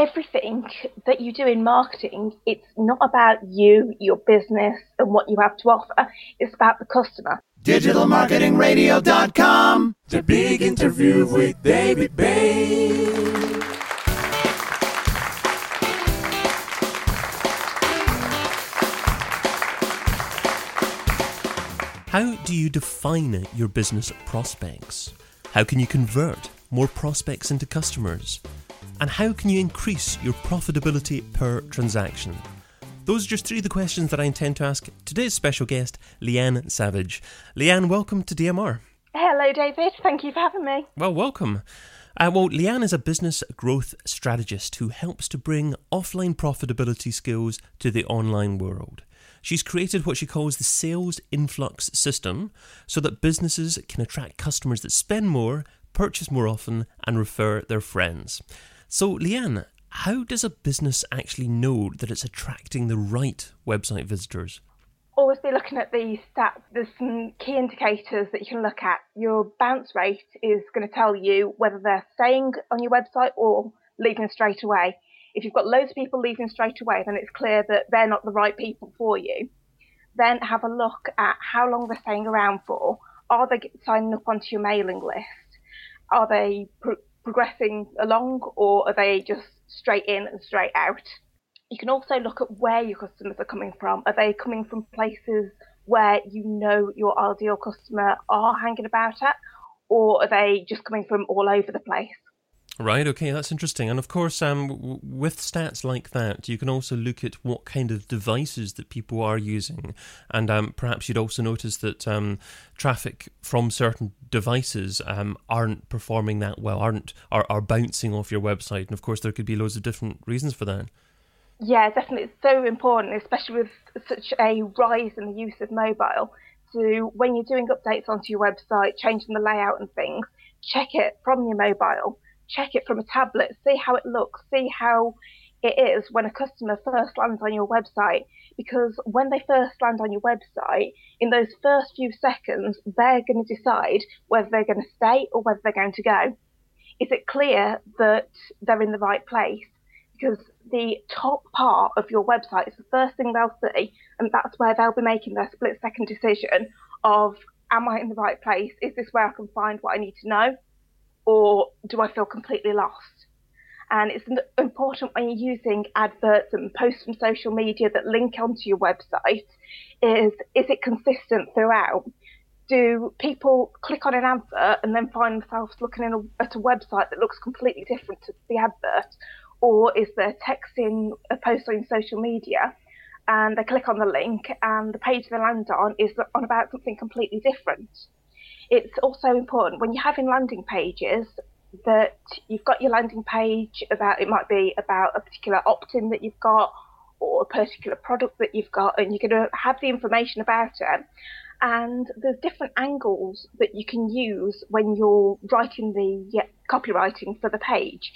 everything that you do in marketing, it's not about you, your business, and what you have to offer. It's about the customer. DigitalMarketingRadio.com. The big interview with David Bain. How do you define your business prospects? How can you convert more prospects into customers? And how can you increase your profitability per transaction? Those are just three of the questions that I intend to ask today's special guest, Leanne Savage. Leanne, welcome to DMR. Hello, David. Thank you for having me. Well, welcome. Uh, well, Leanne is a business growth strategist who helps to bring offline profitability skills to the online world. She's created what she calls the sales influx system so that businesses can attract customers that spend more, purchase more often, and refer their friends. So, Leanne, how does a business actually know that it's attracting the right website visitors? Always be looking at the stats. There's some key indicators that you can look at. Your bounce rate is going to tell you whether they're staying on your website or leaving straight away. If you've got loads of people leaving straight away, then it's clear that they're not the right people for you. Then have a look at how long they're staying around for. Are they signing up onto your mailing list? Are they pro- progressing along or are they just straight in and straight out? You can also look at where your customers are coming from. Are they coming from places where you know your ideal customer are hanging about at, or are they just coming from all over the place? Right, okay, that's interesting. And of course, um, w- with stats like that, you can also look at what kind of devices that people are using. And um, perhaps you'd also notice that um, traffic from certain devices um, aren't performing that well, aren't are, are bouncing off your website. And of course, there could be loads of different reasons for that. Yeah, definitely. It's so important, especially with such a rise in the use of mobile. To when you're doing updates onto your website, changing the layout and things, check it from your mobile check it from a tablet, see how it looks, see how it is when a customer first lands on your website. Because when they first land on your website, in those first few seconds, they're going to decide whether they're going to stay or whether they're going to go. Is it clear that they're in the right place? Because the top part of your website is the first thing they'll see, and that's where they'll be making their split second decision of, am I in the right place? Is this where I can find what I need to know? Or do I feel completely lost? And it's important when you're using adverts and posts from social media that link onto your website is is it consistent throughout? Do people click on an advert and then find themselves looking a, at a website that looks completely different to the advert? Or is there text in a post on social media and they click on the link and the page they land on is on about something completely different? It's also important when you're having landing pages that you've got your landing page about it might be about a particular opt-in that you've got or a particular product that you've got and you're going to have the information about it. And there's different angles that you can use when you're writing the copywriting for the page.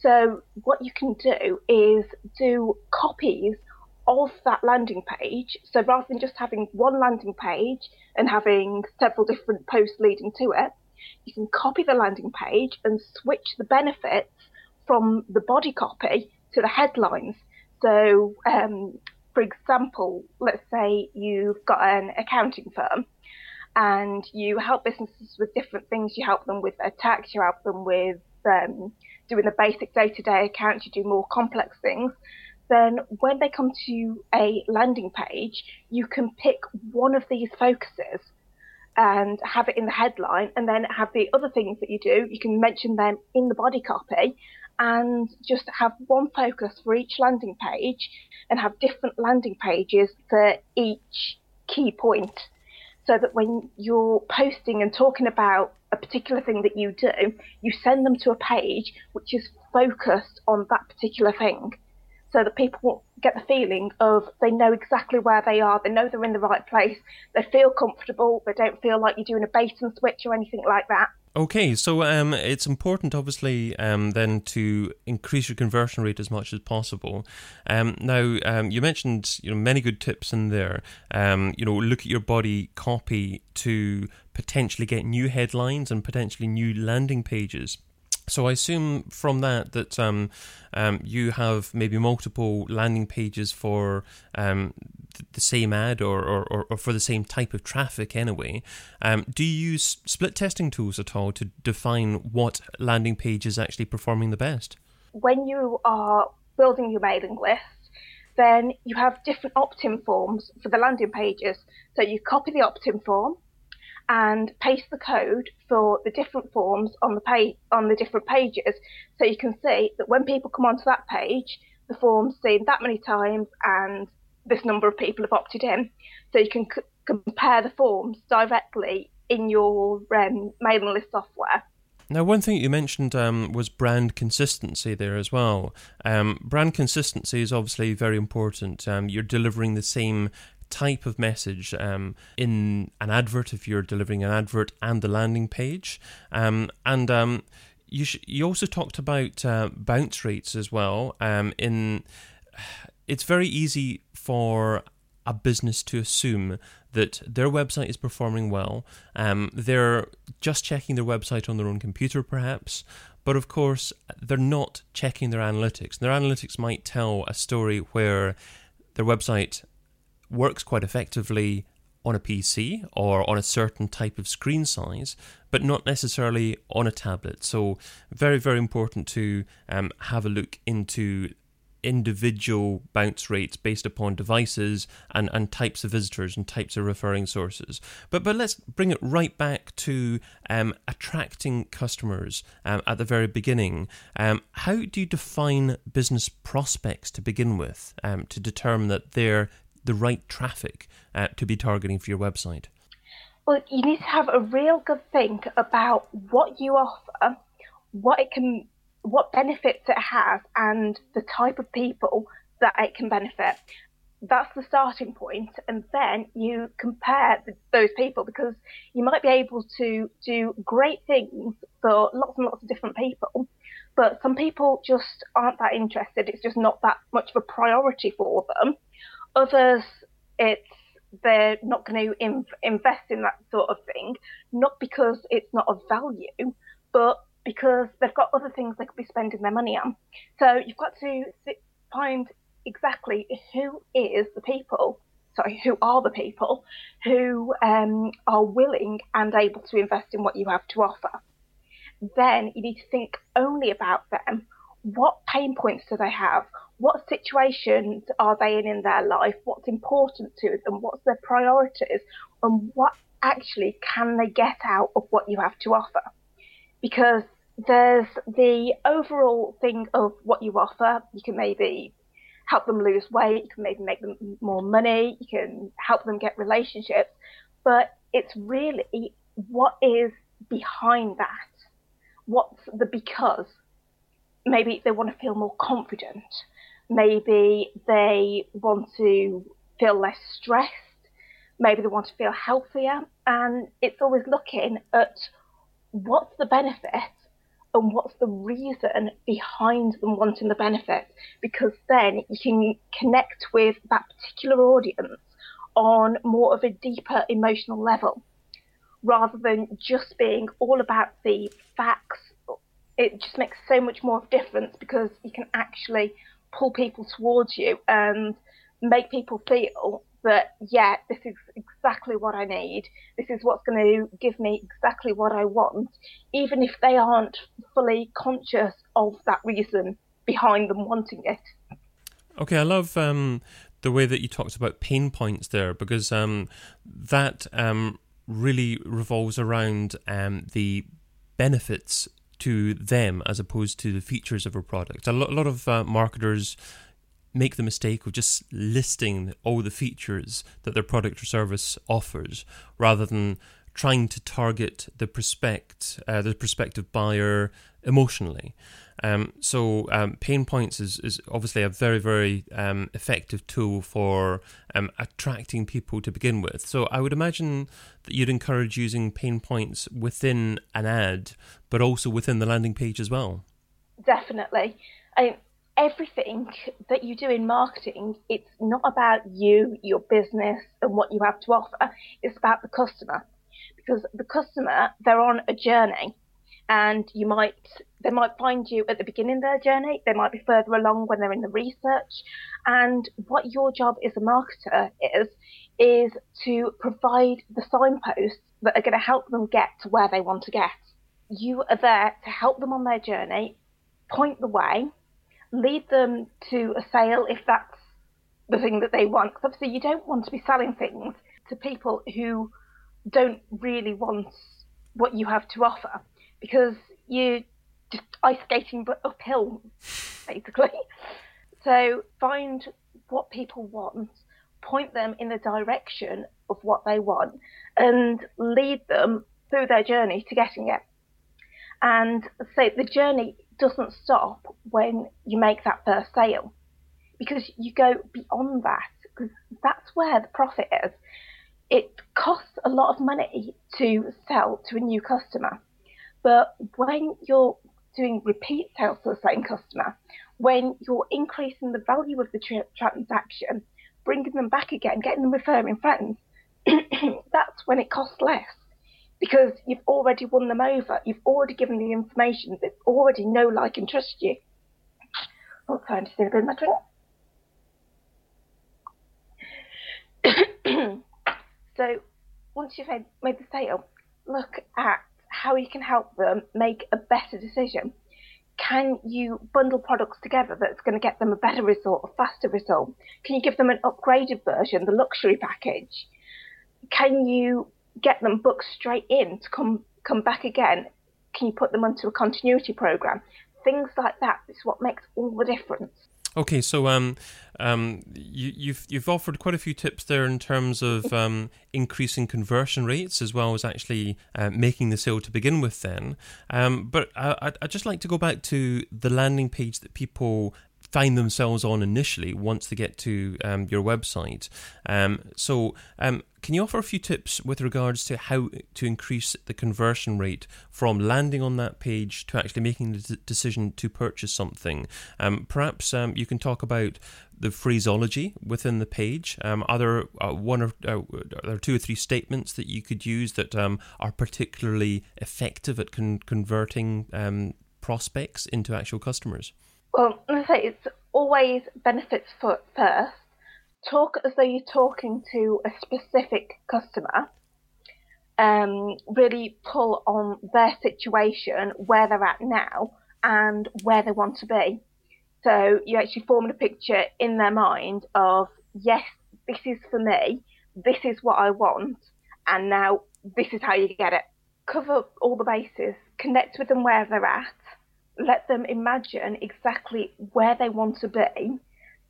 So what you can do is do copies of that landing page. So rather than just having one landing page and having several different posts leading to it, you can copy the landing page and switch the benefits from the body copy to the headlines. So, um, for example, let's say you've got an accounting firm and you help businesses with different things. You help them with their tax, you help them with um, doing the basic day to day accounts, you do more complex things then when they come to a landing page, you can pick one of these focuses and have it in the headline, and then have the other things that you do. You can mention them in the body copy and just have one focus for each landing page and have different landing pages for each key point so that when you're posting and talking about a particular thing that you do, you send them to a page which is focused on that particular thing so that people get the feeling of they know exactly where they are, they know they're in the right place, they feel comfortable, they don't feel like you're doing a bait and switch or anything like that. Okay, so um, it's important, obviously, um, then to increase your conversion rate as much as possible. Um, now, um, you mentioned you know many good tips in there. Um, you know, look at your body copy to potentially get new headlines and potentially new landing pages. So I assume from that that um, um, you have maybe multiple landing pages for um, the same ad or, or, or, for the same type of traffic anyway. Um, do you use split testing tools at all to define what landing page is actually performing the best? When you are building your mailing list, then you have different opt-in forms for the landing pages. So you copy the opt-in form and paste the code for the different forms on the page on the different pages, so you can see that when people come onto that page, the form's seen that many times and this number of people have opted in. So you can c- compare the forms directly in your um, mailing list software. Now, one thing you mentioned um, was brand consistency there as well. Um, brand consistency is obviously very important. Um, you're delivering the same type of message um, in an advert if you're delivering an advert and the landing page. Um, and um, you, sh- you also talked about uh, bounce rates as well. Um, in it's very easy for a business to assume that their website is performing well. Um, they're just checking their website on their own computer, perhaps, but of course, they're not checking their analytics. Their analytics might tell a story where their website works quite effectively on a PC or on a certain type of screen size, but not necessarily on a tablet. So, very, very important to um, have a look into individual bounce rates based upon devices and, and types of visitors and types of referring sources. But but let's bring it right back to um, attracting customers um, at the very beginning. Um, how do you define business prospects to begin with um, to determine that they're the right traffic uh, to be targeting for your website? Well, you need to have a real good think about what you offer, what it can what benefits it has and the type of people that it can benefit. That's the starting point, and then you compare those people because you might be able to do great things for lots and lots of different people, but some people just aren't that interested. It's just not that much of a priority for them. Others, it's they're not going to in, invest in that sort of thing, not because it's not of value, but because they've got other things they could be spending their money on. So you've got to find exactly who is the people, sorry, who are the people who um, are willing and able to invest in what you have to offer. Then you need to think only about them. What pain points do they have? What situations are they in in their life? What's important to them? What's their priorities? And what actually can they get out of what you have to offer? Because there's the overall thing of what you offer. You can maybe help them lose weight, you can maybe make them more money, you can help them get relationships, but it's really what is behind that. What's the because? Maybe they want to feel more confident. Maybe they want to feel less stressed. Maybe they want to feel healthier. And it's always looking at what's the benefit and what's the reason behind them wanting the benefit because then you can connect with that particular audience on more of a deeper emotional level rather than just being all about the facts it just makes so much more difference because you can actually pull people towards you and make people feel that yeah, this is exactly what I need. This is what's going to give me exactly what I want, even if they aren't fully conscious of that reason behind them wanting it. Okay, I love um, the way that you talked about pain points there because um, that um, really revolves around um, the benefits to them as opposed to the features of a product. A lot, a lot of uh, marketers make the mistake of just listing all the features that their product or service offers rather than trying to target the prospect uh, the prospective buyer emotionally. Um, so um, pain points is, is obviously a very very um, effective tool for um, attracting people to begin with. So I would imagine that you'd encourage using pain points within an ad, but also within the landing page as well. Definitely. I, everything that you do in marketing, it's not about you, your business, and what you have to offer. It's about the customer. Because the customer, they're on a journey. And you might They might find you at the beginning of their journey, they might be further along when they're in the research. And what your job as a marketer is, is to provide the signposts that are going to help them get to where they want to get. You are there to help them on their journey, point the way, lead them to a sale if that's the thing that they want. Because obviously, you don't want to be selling things to people who don't really want what you have to offer because you're just ice skating but uphill, basically. So find what people want, point them in the direction of what they want, and lead them through their journey to getting it. And so the journey doesn't stop when you make that first sale because you go beyond that because that's where the profit is. It costs a lot of money to sell to a new customer, but when you're doing repeat sales to the same customer, when you're increasing the value of the tra- transaction, bringing them back again, getting them referring friends, that's when it costs less because you've already won them over. You've already given the information. They already know, like, and trust you. Oh, a bit of my drink. so, once you've made the sale, look at how you can help them make a better decision. Can you bundle products together that's going to get them a better result, a faster result? Can you give them an upgraded version, the luxury package? Can you get them booked straight in to come come back again? Can you put them onto a continuity program? Things like that is what makes all the difference. Okay, so um, um, you, have you've, you've offered quite a few tips there in terms of um, increasing conversion rates as well as actually uh, making the sale to begin with. Then, um, but I, I'd just like to go back to the landing page that people find themselves on initially once they get to um, your website. Um, so, um, can you offer a few tips with regards to how to increase the conversion rate from landing on that page to actually making the d- decision to purchase something? Um, perhaps um, you can talk about the phraseology within the page. Um, are there uh, one or uh, there two or three statements that you could use that are particularly effective at con- converting prospects into actual customers? Well, I say it's always benefits for first. Talk as though you're talking to a specific customer. Um, really pull on their situation, where they're at now, and where they want to be. So you actually form a picture in their mind of yes, this is for me, this is what I want, and now this is how you get it. Cover all the bases, connect with them where they're at, let them imagine exactly where they want to be.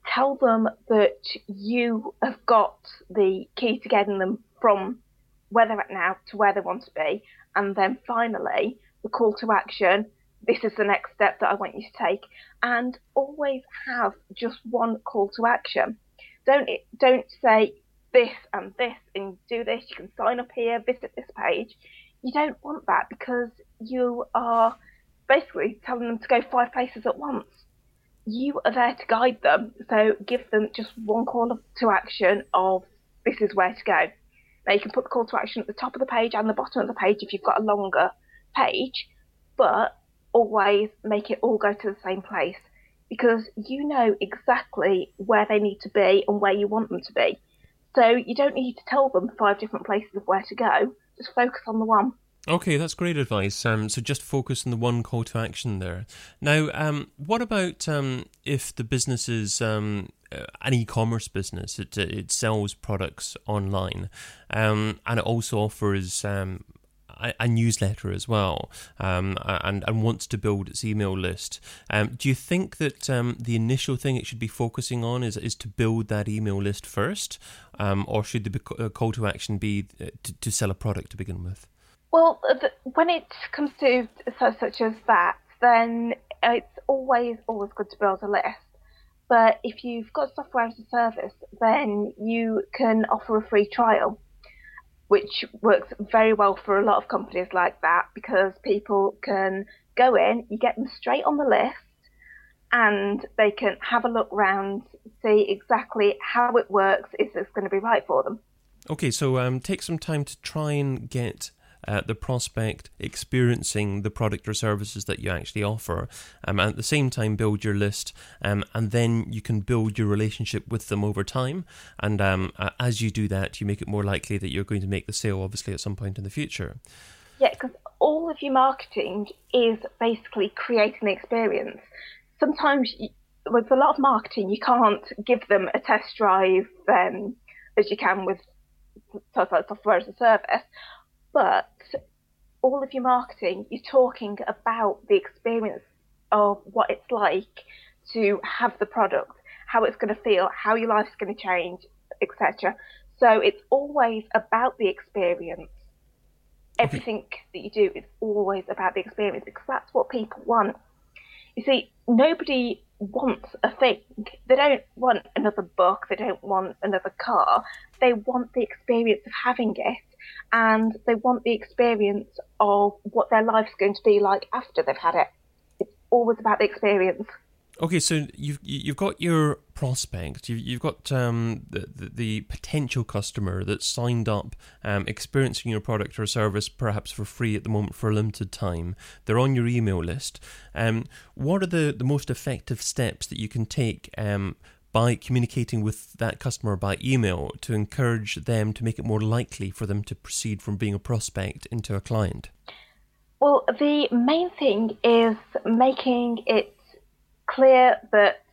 Tell them that you have got the key to getting them from where they're at now to where they want to be. And then finally, the call to action this is the next step that I want you to take. And always have just one call to action. Don't don't say this and this and do this. You can sign up here, visit this page. You don't want that because you are basically telling them to go five places at once. You are there to guide them, so give them just one call to action of this is where to go. Now you can put the call to action at the top of the page and the bottom of the page if you've got a longer page, but always make it all go to the same place because you know exactly where they need to be and where you want them to be. So you don't need to tell them five different places of where to go. Just focus on the one. Okay, that's great advice. Um, so just focus on the one call to action there. Now, um, what about um, if the business is um, uh, an e-commerce business? It it sells products online, um, and it also offers um, a, a, newsletter as well, and and wants to build its email list. do you think that the initial thing it should be focusing on is is to build that email list first, or should the uh, call to action be uh, to, to sell a product to begin with? Well, when it comes to so, such as that, then it's always always good to build a list. But if you've got software as a service, then you can offer a free trial, which works very well for a lot of companies like that because people can go in, you get them straight on the list, and they can have a look round, see exactly how it works, if it's going to be right for them. Okay, so um, take some time to try and get uh, the prospect experiencing the product or services that you actually offer, um, and at the same time build your list, um, and then you can build your relationship with them over time. And um, as you do that, you make it more likely that you're going to make the sale, obviously, at some point in the future. Yeah, because all of your marketing is basically creating the experience. Sometimes with a lot of marketing, you can't give them a test drive um, as you can with software as a service, but all of your marketing, you're talking about the experience of what it's like to have the product, how it's going to feel, how your life's going to change, etc. So it's always about the experience. Everything that you do is always about the experience because that's what people want. You see, nobody wants a thing. They don't want another book, they don't want another car. They want the experience of having it and they want the experience of what their life's going to be like after they've had it. It's always about the experience. Okay, so you've you've got your prospect, you've you've got um, the, the, the potential customer that's signed up, um, experiencing your product or service perhaps for free at the moment for a limited time. They're on your email list. Um, what are the, the most effective steps that you can take um, by communicating with that customer by email to encourage them to make it more likely for them to proceed from being a prospect into a client? Well, the main thing is making it clear that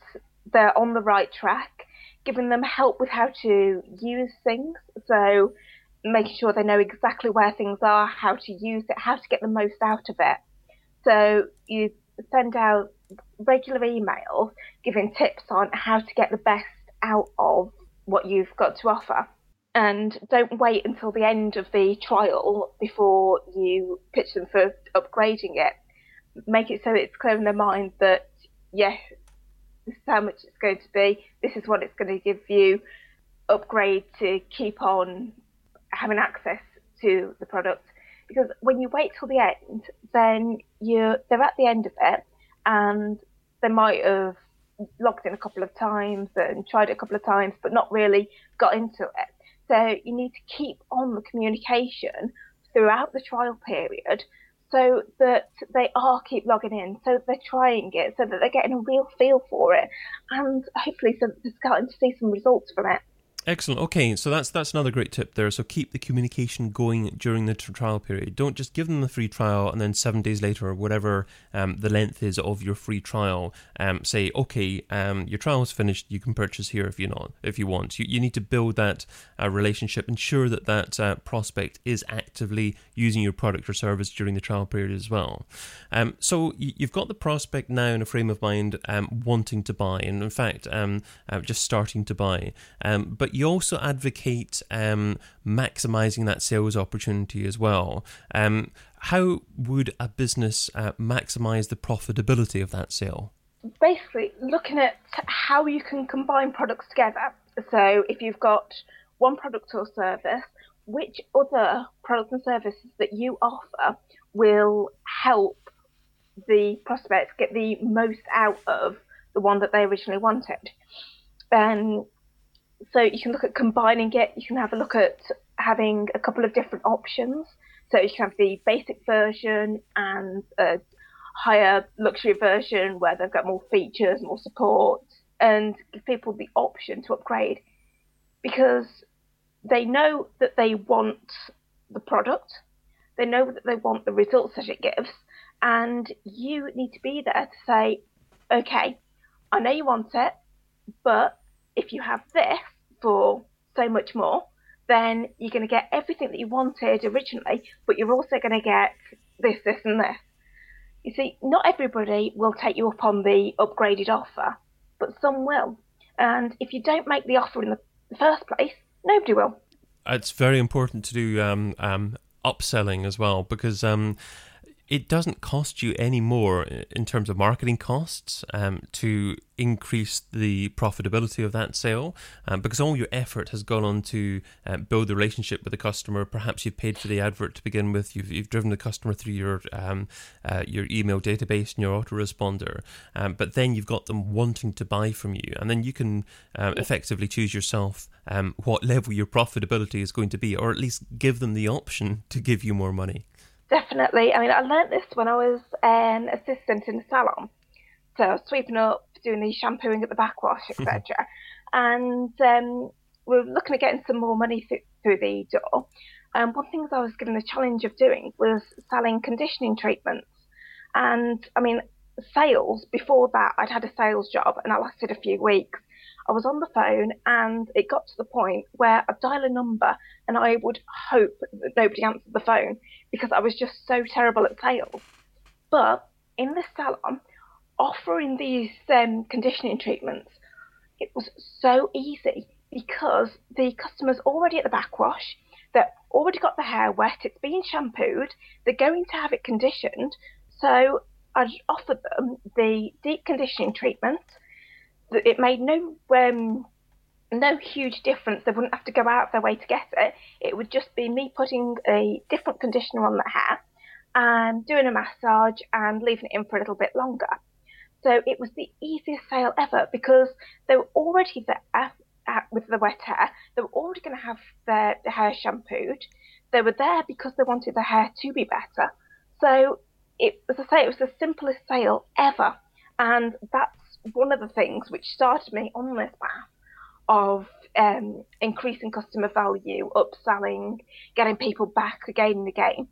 they're on the right track, giving them help with how to use things. So making sure they know exactly where things are, how to use it, how to get the most out of it. So you send out regular emails giving tips on how to get the best out of what you've got to offer. And don't wait until the end of the trial before you pitch them for upgrading it. Make it so it's clear in their mind that yes, this is how much it's going to be, this is what it's going to give you, upgrade to keep on having access to the product. Because when you wait till the end, then you're they're at the end of it and they might have logged in a couple of times and tried it a couple of times but not really got into it. So you need to keep on the communication throughout the trial period so that they are keep logging in, so they're trying it, so that they're getting a real feel for it, and hopefully so they're starting to see some results from it. Excellent. Okay, so that's that's another great tip there. So keep the communication going during the trial period. Don't just give them the free trial and then seven days later or whatever um, the length is of your free trial, um, say, okay, um, your trial is finished. You can purchase here if you not if you want. You, you need to build that uh, relationship. Ensure that that uh, prospect is actively using your product or service during the trial period as well. Um, so you've got the prospect now in a frame of mind um, wanting to buy, and in fact, um, uh, just starting to buy, but you also advocate um, maximizing that sales opportunity as well. Um, how would a business uh, maximize the profitability of that sale? Basically, looking at how you can combine products together. So, if you've got one product or service, which other products and services that you offer will help the prospects get the most out of the one that they originally wanted. And so you can look at combining it. You can have a look at having a couple of different options. So you can have the basic version and a higher luxury version where they've got more features, more support, and give people the option to upgrade because they know that they want the product, they know that they want the results that it gives, and you need to be there to say, okay, I know you want it, but if you have this for so much more, then you're going to get everything that you wanted originally, but you're also going to get this, this, and this. You see, not everybody will take you up on the upgraded offer, but some will. And if you don't make the offer in the first place, nobody will. It's very important to do um, um, upselling as well because um, it doesn't cost you any more in terms of marketing costs um, to increase the profitability of that sale um, because all your effort has gone on to uh, build the relationship with the customer. Perhaps you've paid for the advert to begin with. You've, you've driven the customer through your um, uh, your email database and your autoresponder, um, but then you've got them wanting to buy from you, and then you can uh, effectively choose yourself um, what level your profitability is going to be, or at least give them the option to give you more money. Definitely. I mean, I learnt this when I was an assistant in a salon. So sweeping up, doing the shampooing at the backwash, etc. and um, we were looking at getting some more money th- through the door. And one thing I was given the challenge of doing was selling conditioning treatments. And I mean, sales, before that, I'd had a sales job and that lasted a few weeks. I was on the phone and it got to the point where I'd dial a number and I would hope that nobody answered the phone because I was just so terrible at sales. But in the salon, offering these um, conditioning treatments, it was so easy because the customer's already at the backwash, they've already got the hair wet, it's been shampooed, they're going to have it conditioned. So I'd offer them the deep conditioning treatment it made no um, no huge difference. They wouldn't have to go out of their way to get it. It would just be me putting a different conditioner on the hair and doing a massage and leaving it in for a little bit longer. So it was the easiest sale ever because they were already there with the wet hair. They were already going to have their, their hair shampooed. They were there because they wanted the hair to be better. So it, as I say, it was the simplest sale ever. And that's one of the things which started me on this path of um, increasing customer value, upselling, getting people back again and again.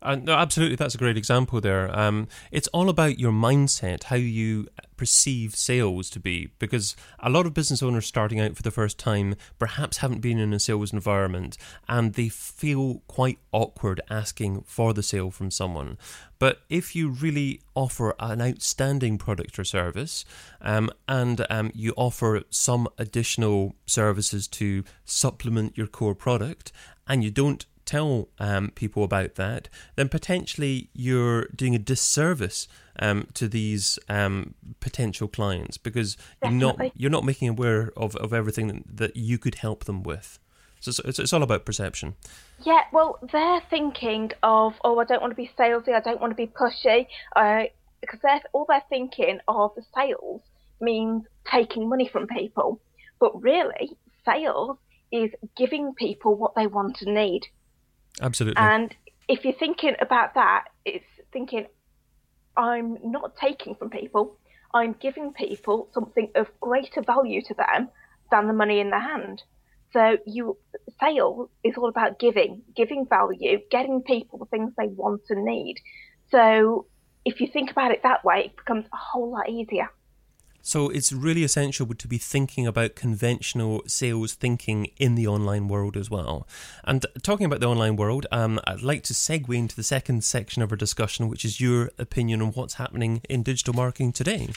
Uh, no, absolutely, that's a great example there. Um, it's all about your mindset, how you perceive sales to be, because a lot of business owners starting out for the first time perhaps haven't been in a sales environment and they feel quite awkward asking for the sale from someone. But if you really offer an outstanding product or service um, and um, you offer some additional services to supplement your core product, and you don't tell um, people about that, then potentially you're doing a disservice um, to these um, potential clients because you're not you're not making aware of, of everything that you could help them with. So it's, it's, it's all about perception. Yeah, well, they're thinking of, oh, I don't want to be salesy, I don't want to be pushy, uh, because they're all they're thinking of the sales means taking money from people, but really, sales is giving people what they want and need. Absolutely. And if you're thinking about that, it's thinking, I'm not taking from people, I'm giving people something of greater value to them than the money in their hand. So you sales is all about giving, giving value, getting people the things they want and need. So if you think about it that way, it becomes a whole lot easier. So it's really essential to be thinking about conventional sales thinking in the online world as well. And talking about the online world, um, I'd like to segue into the second section of our discussion, which is your opinion on what's happening in digital marketing today.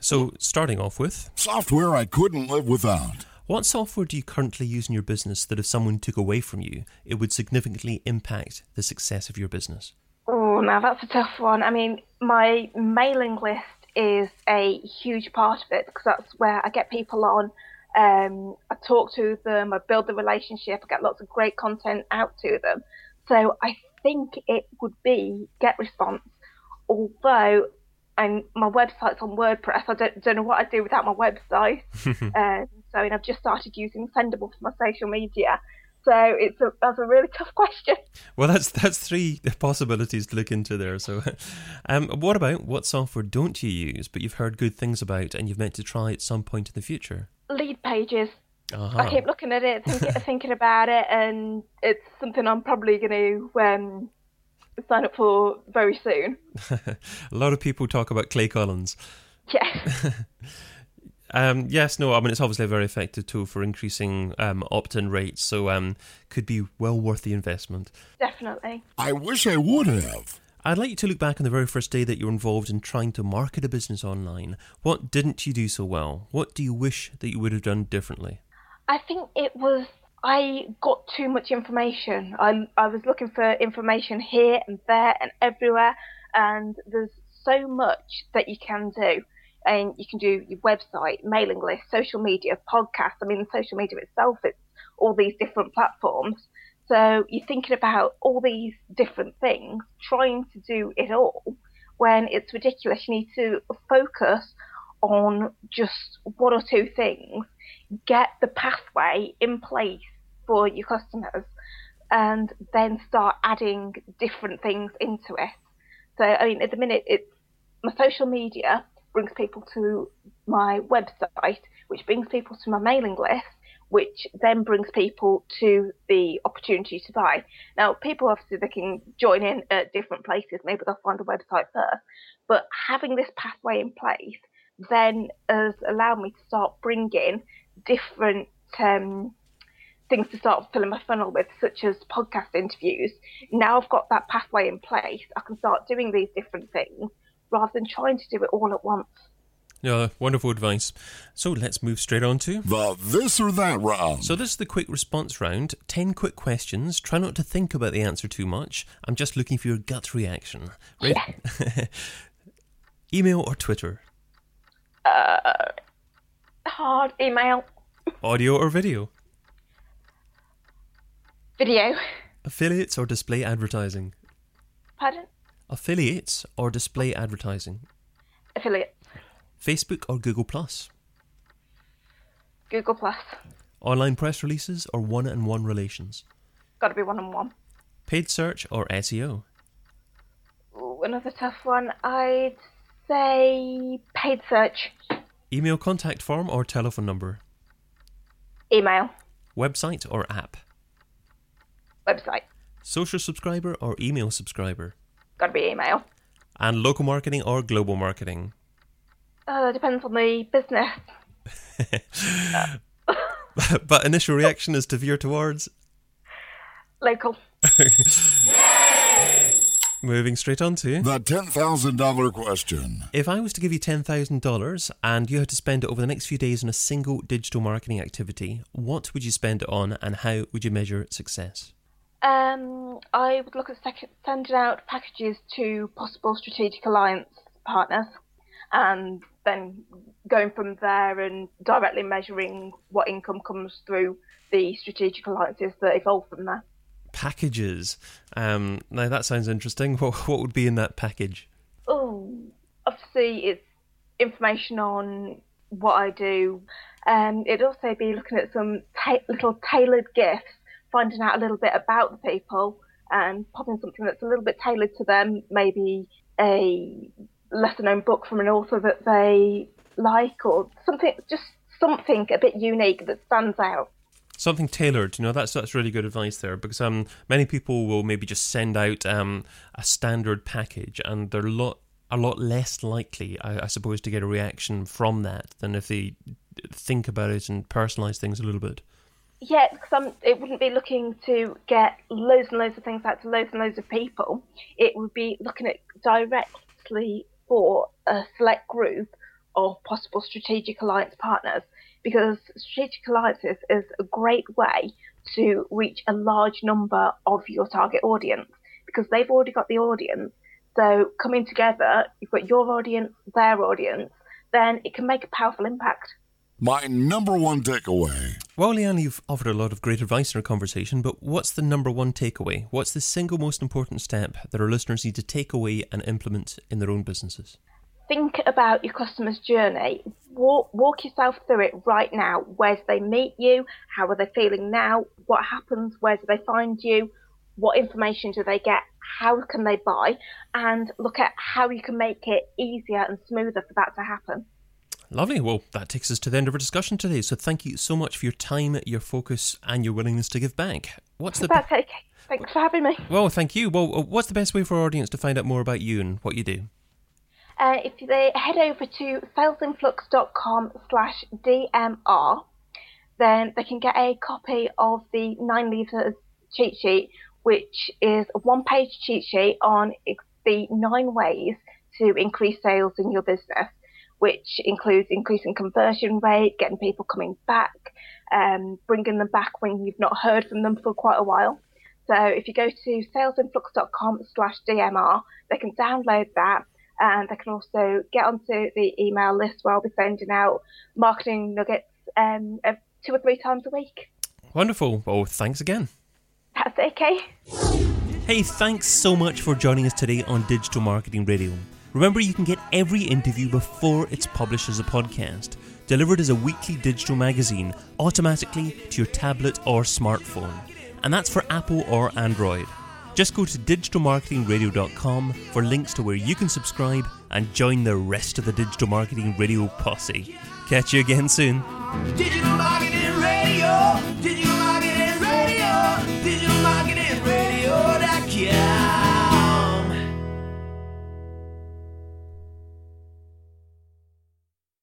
So starting off with software I couldn't live without. What software do you currently use in your business that if someone took away from you, it would significantly impact the success of your business? Oh, now that's a tough one. I mean, my mailing list is a huge part of it because that's where I get people on. Um, I talk to them, I build the relationship, I get lots of great content out to them. So I think it would be GetResponse, although and my website's on WordPress. I don't, don't know what I'd do without my website. um, so mean, I've just started using Sendible for my social media. So it's a that's a really tough question. Well, that's that's three possibilities to look into there. So, um, what about what software don't you use, but you've heard good things about and you've meant to try at some point in the future? Leadpages. Uh-huh. I keep looking at it, think, thinking about it, and it's something I'm probably going to um, sign up for very soon. a lot of people talk about Clay Collins. Yes. Um, yes, no, I mean, it's obviously a very effective tool for increasing um, opt in rates, so um, could be well worth the investment. Definitely. I wish I would have. I'd like you to look back on the very first day that you were involved in trying to market a business online. What didn't you do so well? What do you wish that you would have done differently? I think it was I got too much information. I, I was looking for information here and there and everywhere, and there's so much that you can do. And you can do your website, mailing list, social media, podcast. I mean, social media itself, it's all these different platforms. So you're thinking about all these different things, trying to do it all when it's ridiculous. You need to focus on just one or two things, get the pathway in place for your customers, and then start adding different things into it. So, I mean, at the minute, it's my social media brings people to my website, which brings people to my mailing list, which then brings people to the opportunity to buy. Now, people obviously they can join in at different places. Maybe they'll find a website first, but having this pathway in place then has allowed me to start bringing different um, things to start filling my funnel with, such as podcast interviews. Now I've got that pathway in place, I can start doing these different things rather than trying to do it all at once. Yeah, wonderful advice. So let's move straight on to The this or that round. So this is the quick response round. Ten quick questions. Try not to think about the answer too much. I'm just looking for your gut reaction. Right? Email or Twitter? Uh, hard email, Audio or video? video. Affiliates or display advertising? Pardon? Affiliates or display advertising? Affiliate. Facebook or Google Plus? Google Plus. Online press releases or one-on-one relations? Got to be one on one. Paid search or SEO? Ooh, another tough one. I'd say paid search. Email contact form or telephone number? Email. Website or app? Website. Social subscriber or email subscriber? Got to be email. And local marketing or global marketing? Uh, depends on the business. but initial reaction is to veer towards Local. moving straight on to The $10,000 question. if I was to give you $10,000 and you had to spend it over the next few days on a single digital marketing activity, what would you spend it on and how would you measure success? Um, I would look at sec- sending out packages to possible strategic alliance partners, and then going from there and directly measuring what income comes through the strategic alliances that evolve from there. Packages. Um, now that sounds interesting. What, what would be in that package? Oh, obviously it's information on what I do. Um, it'd also be looking at some ta- little tailored gifts, finding out a little bit about the people, and popping something that's a little bit tailored to them. Maybe a lesser known book from an author that they like, or something just something a bit unique that stands out. Something tailored, you know, that's that's really good advice there because um many people will maybe just send out um a standard package and they're a lot a lot less likely, I, I suppose, to get a reaction from that than if they think about it and personalize things a little bit. Yeah, because it wouldn't be looking to get loads and loads of things out to loads and loads of people. It would be looking at directly for a select group of possible strategic alliance partners because strategic alliances is a great way to reach a large number of your target audience because they've already got the audience. So coming together, you've got your audience, their audience, then it can make a powerful impact. My number one takeaway. Well, Leanne, you've offered a lot of great advice in our conversation, but what's the number one takeaway? What's the single most important step that our listeners need to take away and implement in their own businesses? think about your customer's journey. Walk, walk yourself through it right now. Where do they meet you? How are they feeling now? What happens? Where do they find you? What information do they get? How can they buy? And look at how you can make it easier and smoother for that to happen. Lovely. Well, that takes us to the end of our discussion today. So thank you so much for your time, your focus, and your willingness to give back. What's the That's okay. Thanks for having me. well? Thank you. Well, uh, what's the best way for our audience to find out more about you and what you do? Uh, if they head over to salesinflux.com slash DMR, then they can get a copy of the nine levers cheat sheet, which is a one page cheat sheet on the nine ways to increase sales in your business, which includes increasing conversion rate, getting people coming back, um, bringing them back when you've not heard from them for quite a while. So if you go to salesinflux.com slash DMR, they can download that and they can also get onto the email list where I'll be sending out marketing nuggets um, two or three times a week. Wonderful. Well, thanks again. That's okay. Hey, thanks so much for joining us today on Digital Marketing Radio. Remember, you can get every interview before it's published as a podcast, delivered as a weekly digital magazine automatically to your tablet or smartphone. And that's for Apple or Android. Just go to digitalmarketingradio.com for links to where you can subscribe and join the rest of the Digital Marketing Radio posse. Catch you again soon. Digital Marketing Radio, Digital Marketing Radio, Digital Marketing Radio,